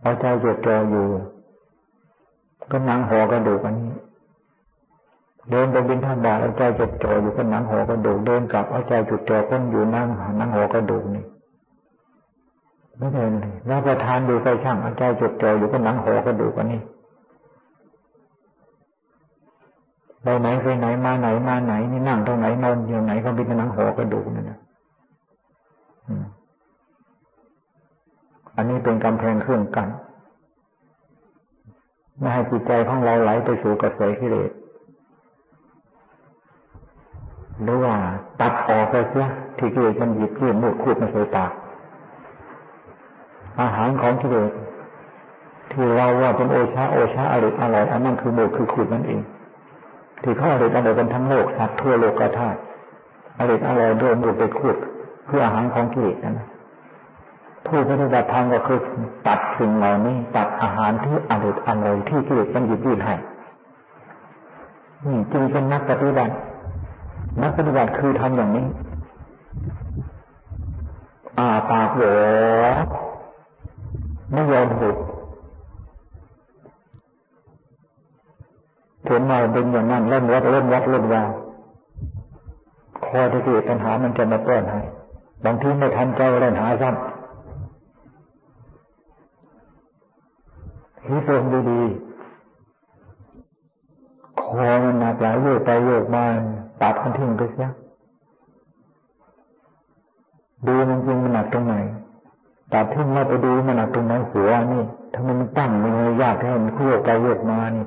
เอาใจจดจ่ออยู่ ก็นังห่อกระดูกอันนี้ เดินไปบินท่าบาเอาใจจดจ่ออยู่ก็นังห่อกระดูกเดินกลับเอาใจจดจ่อก้นอยู่นั่งหนังห่อกระดูกนี่ไม่เดินแล้วประทานดูไปช่างเอาใจจดจ่ออยู่ก็นังห่อกระดูกอันนี้ไปไหนไปไหนมาไหนมาไหนนี่นั่งตรงไหนนอนอยู่ไหนก็เป็นหนังห่อกระดูกนั่นนะอันนี้เป็นกำแพงเครื่องกันไม่ให้จิตใจของเราไหลไปสู่กระแสกิเลส หรือว่าตัดออกไปเสียที่กิเลสมันหยิบยื่นมูดคูดมาใส่ปากอาหารของกิเลสที่เราว่าเป็นโอชาโอชาอร่อยอร่อยอันนั้นคือมูดคือขูดนั่นเองที่เขาอร่อยอร่อยกันทั้งโลกสัตว์ทั่วโลกกระทาอร่อยอร่อยด้วยมูดไปขูดคืออาหารของกิเลสนั่นผู้ปฏิบัติธรรมก็คือตัดสิ่งเหล่านี้ตัดอาหารที่อร่อยอร่อยที่กิเลสมันหยิบยื่นให้นี่จึงเป็นนักปฏิบัติ นักปฏิบัติคือทำอย่างนี้อาปากโหวไม่ยอมหุบถึงมาเป็นอย่างนั้นเล่นวัดเล่นวัดเล่นวาคอยที่เกิดปัญหามันจะมาป้อนให้บางทีไม่ทันใจเล่นหาซ้ำฮิตรงดีๆ คอมันหนักหลายโยกไปโยกมาตัดมันทิ้งไปเสียดูมันจริงมันหนักตรงไหนตัดทิ้งมาไปดูมันหนักตรงไหนหัวนี่ทำไมมันตั้งมันเลยยากให้มันโยกไปโยกมานี่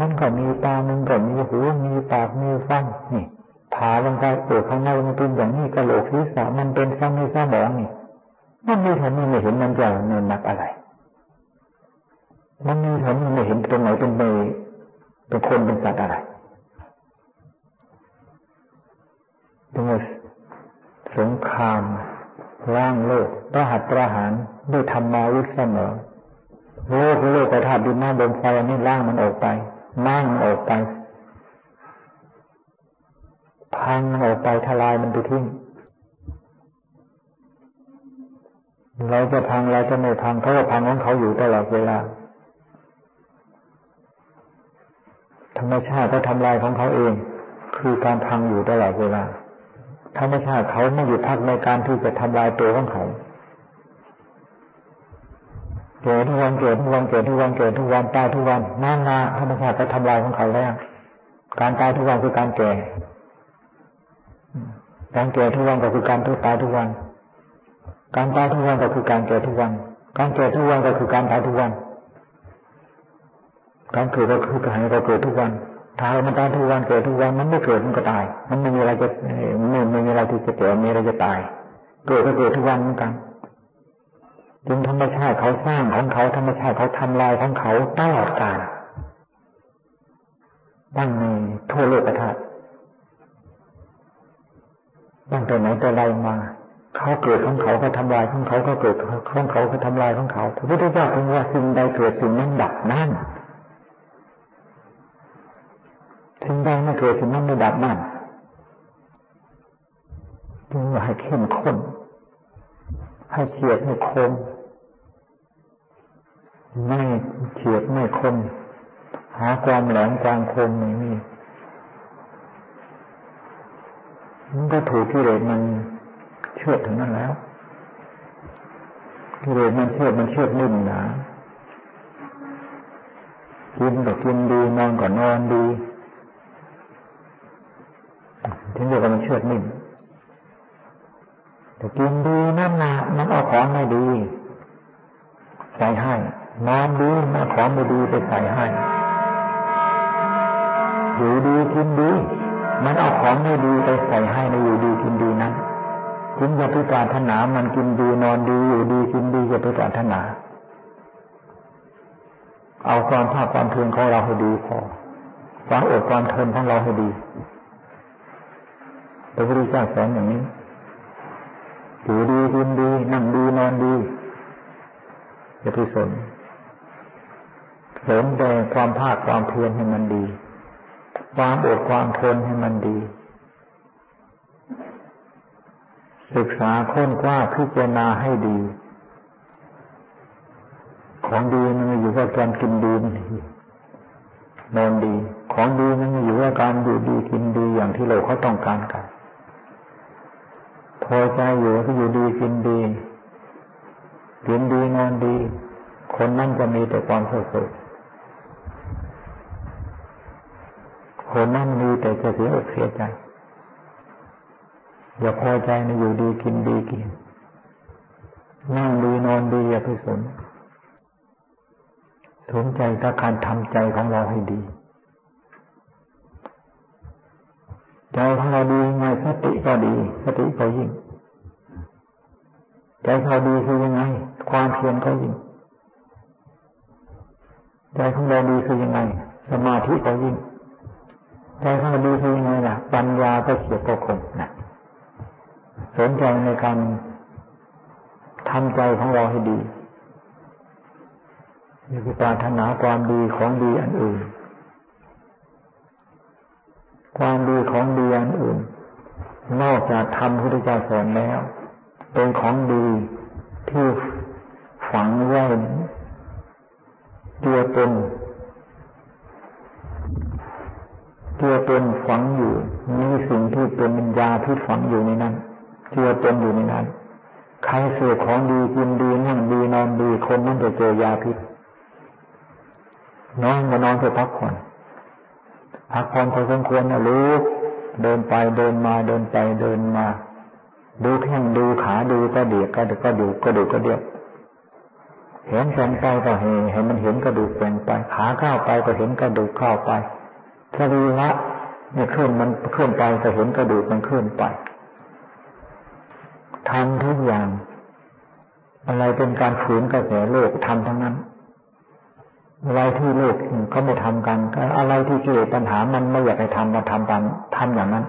มันก็มีตามันก็มีหูมีปากมีฟันนี่ผ่าลงไปเปิดข้างในมันเป็นอย่างนี้กระโหลกศีรษะมันเป็นซ้ำในสมองนี่มันมีเห็นมันไม่เห็นมันจะเนินหนักอะไร มันมีเห็นมันไม่เห็นตรงไหนเป็นเมเป็นคนเป็นสัตว์อะไรตรงสงครามร่างโลกประหัตประหารด้วยธรรมาวุธเสมอโลกโลกกระถาดินหน้ำลมไฟอันนี้ล่างมันออกไปนั่งมันออกไปพังมันออกไปทลายมันไปทิ้งเราจะพังเราจะไม่พังเขาก็พังของเขาอยู่ตลอดเวลา ธรรมชาติก็ทำลายของเขาเอง คือการพังอยู่ตลอดเวลาธรรมชาติเขาไม่หยุดพักในการที่จะทำลายตัวของเขาเกิดทุกวันเกิดทุกวันเกิดทุกวันเกิดทุกวันตายทุกวันนานาธรรมชาติก็ทำลายของเขาแล้ว การตายทุกวันคือการแก่การแก่ทุกวันก็คือการทุกตายทุกวัน การตายทุกวันก็คือการเกิดทุกวัน การเกิดทุกวันก็คือการตายทุกวัน การเกิดก็คือการก็เกิดทุกวันตายมันตายทุกวันเกิดทุกวันมันไม่เกิดมันก็ตาย มันไม่มีอะไรจะไม่ไม่มีอะไรที่จะเกิดมีอะไรจะตาย เกิดก็เกิดทุกวันเหมือนกันจึงธรรมชาติเขาสร้างของเขาธรรมชาติเขาทำลายของเขาตลอดกาลตั้งในทั่วโลกธาตุตั้งแต่ไหนแต่ไรมา เขาเกิดของเขาก็ทำลายของเขาก็เกิดของเขาก็ทำลายของเขาพระพุทธเจ้าทรงว่าสิ่งใดเกิดสิ่งนั้นดับนั่น สิ่งใดไม่เกิดสิ่งนั้นไม่ดับนั่นจึงให้เข้มข้น ให้เฉียดให้คมไม่เฉียดไม่คมหาความแหลมความคมไม่มีมันก็ถูกที่เลยมันเชื่อถึงนั้นแล้วกิเลสมันเชื่อมันเชื่อนิ่มหนากินก็กินดีนอนก็นอนดี ถึงเรียกว่ามันเชื่อนิ่มแต่กินดีนั่นนะมันเอาของไม่ดี ใส่ให้นอนดีมันของไม่ดีไปใส่ให้อยู่ดีกินดี มันเอาของไม่ดีไปใส่ให้ในอยู่ดีกินดีนั้นคุณอย่าไปปรารถนามันกินดีนอนดีอยู่ดีกินดีอย่าไปปรารถนา เอาความภาคความเพียรของเราให้ดีพอความอดความทนของเราให้ดี พระพุทธเจ้าสอนอย่างนี้อยู่ดีกินดีนั่งดีนอนดีอย่าไปสนเสริมแต่ความภาคความเพียรให้มันดี ความอดความทนให้มันดี ศึกษาค้นคว้าพิจารณาให้ดี ของดีมันอยู่กับการกินดีนอนดี ของดีมันอยู่กับการอยู่ดีกินดีอย่างที่เราเขาต้องการกัน พอใจอยู่ก็อยู่ดีกินดีกินดีนอนดี คนนั้นจะมีแต่ความสุขคนนั้นมีแต่จะเสียอกเสียใจ อย่าพอใจในอยู่ดีกินดีกิน นั่งดีนอนดีอย่าไปสนสนใจกับการทำใจของเราให้ดี ใจของเราดียังไงสติก็ดี สติก็ยิ่งใจเราดีคือยังไง ความเพียรก็ยิ่งใจของเราดีคือยังไง สมาธิก็ยิ่งใจของเราดีคือยังไงล่ะ ปัญญาก็เฉียบก็คมนะสนใจในการทำใจของเราให้ดีนี่คือปรารถนาความดีของดีอันอื่น ความดีของดีอันอื่น นอกจากทำพุทธเจ้าสอนแล้ว เป็นของดีที่ฝังไว้ตัวตนตัวตนฝังอยู่มีสิ่งที่เป็นวิญญาพิษฝังอยู่ในนั้นตัวตนอยู่ในนั้น ใครเสือของดีกินดีนั่งดีนอนดีคนนั้นจะเจอยาพิษนอนมานอนเพื่อพักผ่อน พักผ่อนพอสมควรนะลูกเดินไปเดินมาเดินไปเดินมา ดูแข้งดูขาดูก็เดียกก็ก็ดูก็ดูก็เดียกเห็นแขนไปก็เห็นเห็นมันเห็นกระดูกแขงไป ขาเข้าไปก็เห็นกระดูกเข้าไปสรีระเนี่ยเคลื่อนมันเคลื่อนไปก็เห็นกระดูกมันเคลื่อนไปทำทุกอย่าง อะไรเป็นการฝืนกระแสโลกทำทั้งนั้น อะไรที่โลกเขาไม่ทำกันอะไรที่กิเลสปัญหามันไม่อยากให้ทำมาทำกันทำอย่างนั้น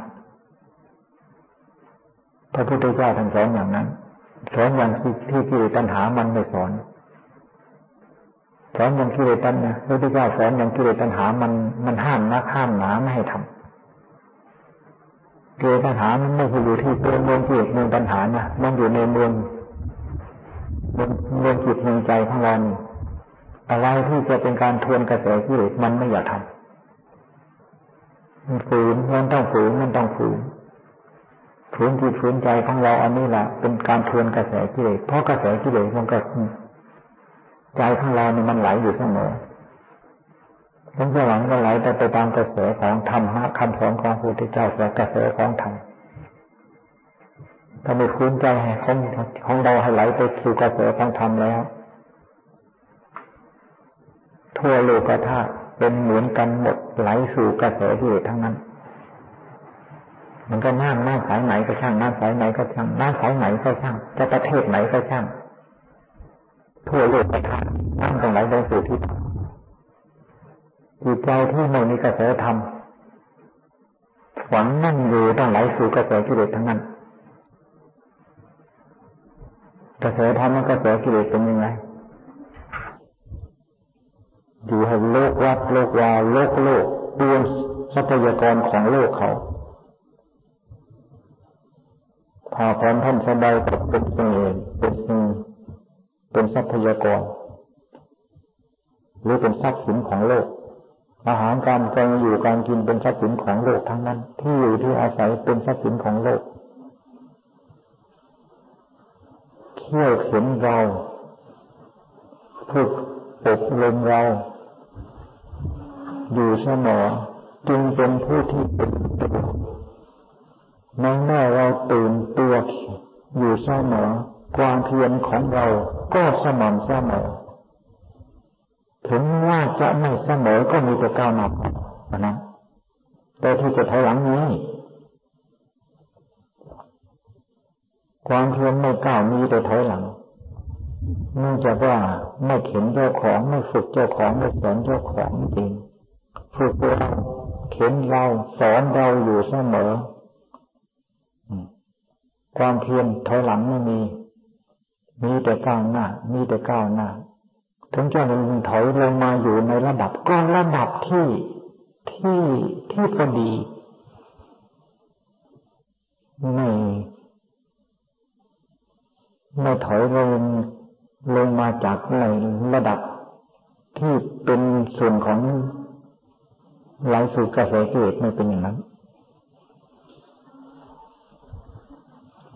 พระพุทธเจ้าท่านสอนอย่างนั้นสอนอย่างที่กิเลสปัญหามันไม่สอนสอนอย่างกิเลสปัญหาพระพุทธเจ้าสอนอย่างกิเลสปัญหามันมันห้ามนะห้ามหนาไม่ให้ทำกิเลสปัญหามันไม่ใช่อยู่ที่ตัวเมืองกิเลสเมืองปัญหานะมันอยู่ในเมืองเมืองจิตเมืองใจของเรา อะไรที่จะเป็นการทวนกระแสกิเลสมันไม่อยากทำมันฝืนมันต้องฝืนมันต้องฝืนฝืนจิตฝืนใจของเราอันนี้แหละเป็นการทวนกระแสกิเลสเพราะกระแสกิเลสมันก็ใจของเราเนี่ยมันไหลอยู่เสมอทั้งสวรรค์ก็ไหลไปไปตามกระแสของธรรมะคำสอนของพระพุทธเจ้าและกระแสของธรรมถ้าไม่ฟื้นใจของของเราให้ไหลไปสู่กระแสของธรรมแล้ว ทั่วโลกธาตุเป็นเหมือนกันหมดไหลสู่กระแสที่ทั้งนั้น มันก็น้ำน้ำสายไหนก็ช่างน้ำสายไหนก็ช่างน้ำสายไหนก็ช่างจะประเทศไหนก็ช่าง ทั่วโลกธาตุน้ำตรงไหนลงสู่ที่จิตใจที่ไม่มีกระแสธรรมฝังนั่งอยู่ต้องไหลสู่กระแสกิเลสทั้งนั้น กระแสธรรมและกระแสกิเลสเป็นยังไง อยู่ให้โลกวัดโลกวาโลกโลกดูทรัพยากรของโลกเขาพาพร้อมท่านสบายกับเป็นเองเป็นสิ่งเป็นทรัพยากร หรือเป็นทรัพย์สินของโลก อาหารการกินอยู่การกินเป็นทรัพย์สินของโลกทั้งนั้น ที่อยู่ที่อาศัยเป็นทรัพย์สินของโลกเที่ยวเข็นเราฝึกอบรมเรา อยู่เสมอจึงเป็นผู้ที่เป็นตัวในเมื่อเราตื่นตัวอยู่เสมอความเพียรของเราก็สม่ำเสมอถึงว่าจะไม่เสมอก็มีแต่ก้าวหน้านะแต่ที่จะถอยหลังนี้ ความเพียรไม่ก้าวมีแต่ถอยหลังเนื่องจากว่าไม่เข็นเจ้าของไม่ฝึกเจ้าของไม่สอนเจ้าของจริง ฝึกเราเข็นเราสอนเราอยู่เสมอ ความเพียรถอยหลังไม่มี มีแต่ก้าวหน้า มีแต่ก้าวหน้า ถึงจะมันถอยลงมาอยู่ในระดับก็ระดับที่ที่ที่พอดีไม่ไม่ถอยลงลงมาจากในระดับที่เป็นส่วนของ ไหลสู่กระแสกิเลสไม่เป็นอย่างนั้น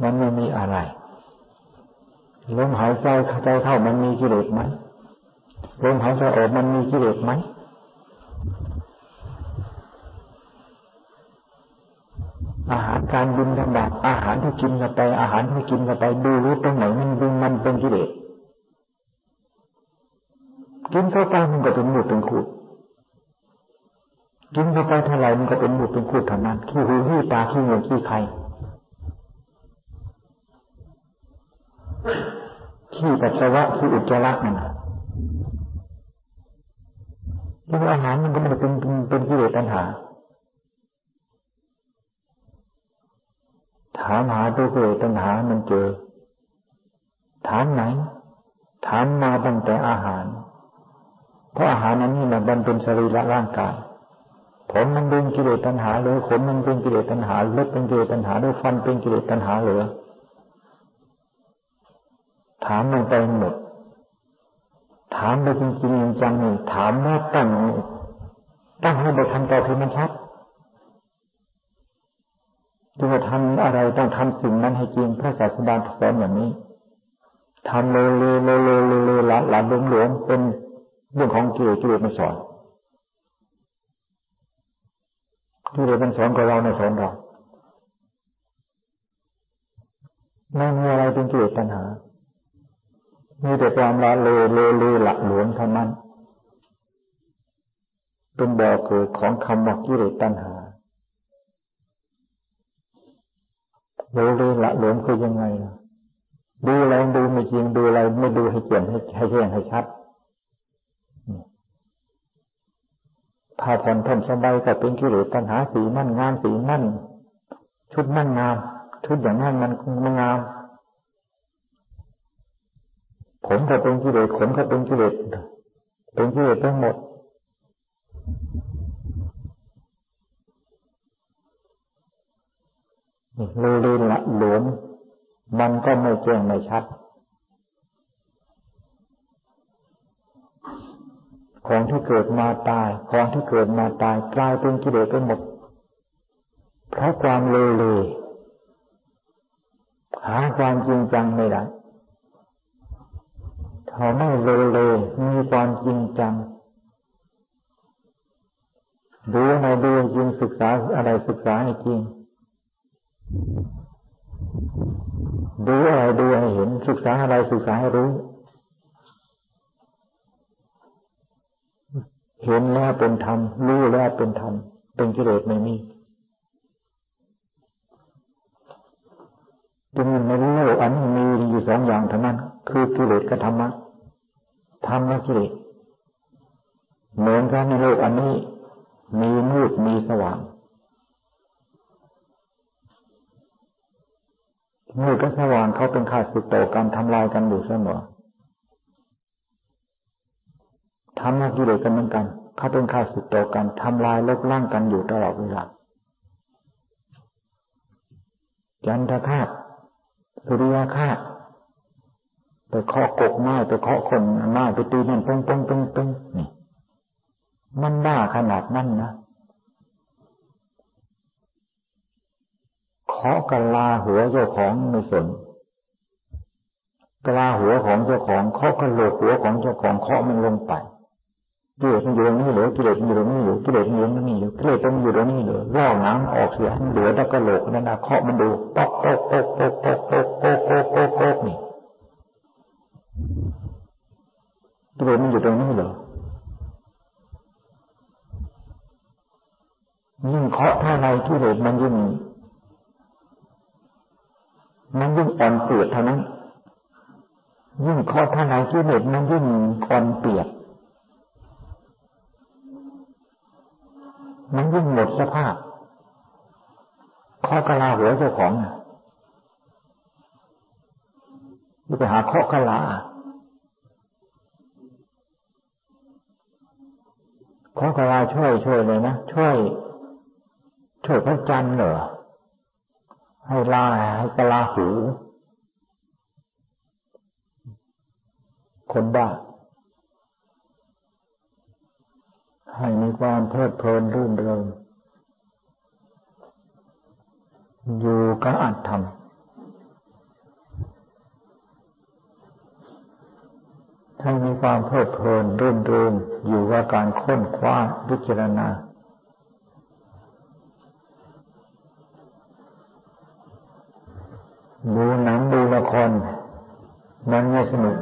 มันไม่มีอะไรลมหายใจใจเข้ามันมีกิเลสไหมลมหายใจออกมันมีกิเลสไหมอาหารการบินธบาตอาหารที่กินเข้าไป อาหารที่กินเข้าไปดูรู้ตรงไหนมันดึงมันเป็นกิเลสกินเข้าไปมันก็เป็นหมุดเป็นขูด กินเข้าไปเท่าไหร่มันก็เป็นหมุดเป็นขูดเท่านั้นขี้หูขี้ตาขี้เงือกขี้ไข่ขี้ปัสสาวะขี้อุจจาระนั่นกินอาหารมันก็ไม่ได้เป็นเป็นกิเลสปัญหา ถามหาตัวกิเลสปัญหามันเจอ ถามไหน ถามมาตั้งแต่อาหาร เพราะอาหารนั้นนี่มันเป็นสรีระร่างกาย ผมมันเป็นกิเลสตัณหาหรือขนมันเป็นกิเลสตัณหาเล็บเป็นกิเลสตัณหาด้วยฟันเป็นกิเลสตัณหาหรือถามมันไปหมด ถามไปจริงๆจังนี่ถามว่าตั้งตั้งให้ไปทำต่อที่มันชัดจะทำอะไรต้องทำสิ่งนั้นให้จริงพระศาสดาสอนอย่างนี้ทำเลเลเลเลเลเลหลาหลาหลงหลวงเป็นเรื่องของกิเลสกิเลสไม่สอน กิเลสมันสอนกับเราในสอนเราไม่มีอะไรเป็นกิเลสปัญหา มีแต่ความละเลเลเลหละหลวมเท่านั้น เป็นบ่อเกิดของคำว่ากิเลสตัณหาเลเลละหลวมคือยังไงดูอะไรดูไม่จริงดูอะไรไม่ดูให้เกี่ยนให้ให้แจ้งให้ชัด ผ้าผ่อนท่อนสบายก็เป็นกิเลสตัณหาสีนั่นงามสีนั่น ชุดนั่นงาม ชุดอย่างนั้นมันมันงาม ผมก็เป็นกิเลสขนก็เป็นกิเลสเป็นกิเลสทั้งหมดลืลืละหลวมมันก็ไม่แจ้งไม่ชัด ของที่เกิดมาตาย ของที่เกิดมาตายกลายเป็นกิเลสไปหมด เพราะความเลเลหาความจริงจังไม่ได้เขาไม่เลเลมีความจริงจังดูอะไรดูจริงศึกษาอะไรศึกษาให้จริงดูอะไรดูให้เห็นศึกษาอะไรศึกษาให้รู้ เห็นแล้วเป็นธรรม รู้แล้วเป็นธรรม เป็นกิเลสไม่มีจึงในโลกอันนี้มีอยู่สองอย่างเท่านั้น คือกิเลสกับธรรมะธรรมและกิเลสเหมือนกันในโลกอันนี้ มีมืดมีสว่างมืดกับสว่างเขาเป็นข้าศึกต่อกันทำลายกันอยู่เสมอ ทำหน้ากิเลสกันเหมือนกันเขาเป็นข้าศึกต่อกันทำลายลบล้างกันอยู่ตลอดเวลาจันทคาตสุริยคาตไปเคาะกกไม้ไปเคาะคนไม้ไปตีนั่นปึ้งปึ้งปึ้งปึ้งนี่มันบ้าขนาดนั้นนะเคาะกลาหัวเจ้าของไม่สนกลาหัวของเจ้าของเคาะกระโหลกหัวของเจ้าของเคาะมันลงไป กิเลสมันอยู่ตรงนี้เหรือกิเลสมันอยู่ตรงนี้อยู่กิเลสมันอยู่ตรงนี้อยู่กิเลสมันอยู่ตรงนี้เหรือล่อน้ำออกเสียเหลือแต่กระโหลกนั่นนะเคาะมันดูป๊อกป๊อกป๊อกป๊อกป๊อกป๊อกป๊อกป๊อกป๊อกป๊อกนี่กิเลสมันอยู่ตรงนี้เหรอยิ่งเคาะเท่าไรกิเลสมันยิ่งมันยิ่งอ่อนเปียกเท่านั้นยิ่งเคาะเท่าไรกิเลสมันยิ่งอ่อนเปียก มันยิ่งหมดสภาพข้อกะลาหัวเจ้าของไปหาข้อกะลาข้อกะลาช่วยช่วยเลยนะช่วยช่วยพระจันทร์เหรอให้ลาให้กะลาหูคนบ้า ให้มีความเพลิดเพลินรื่นเริงอยู่กับอัตธรรม ให้มีความเพลิดเพลินรื่นเริงอยู่กับการค้นคว้าวิจารณา ดูหนังดูละคร มันไม่สนุก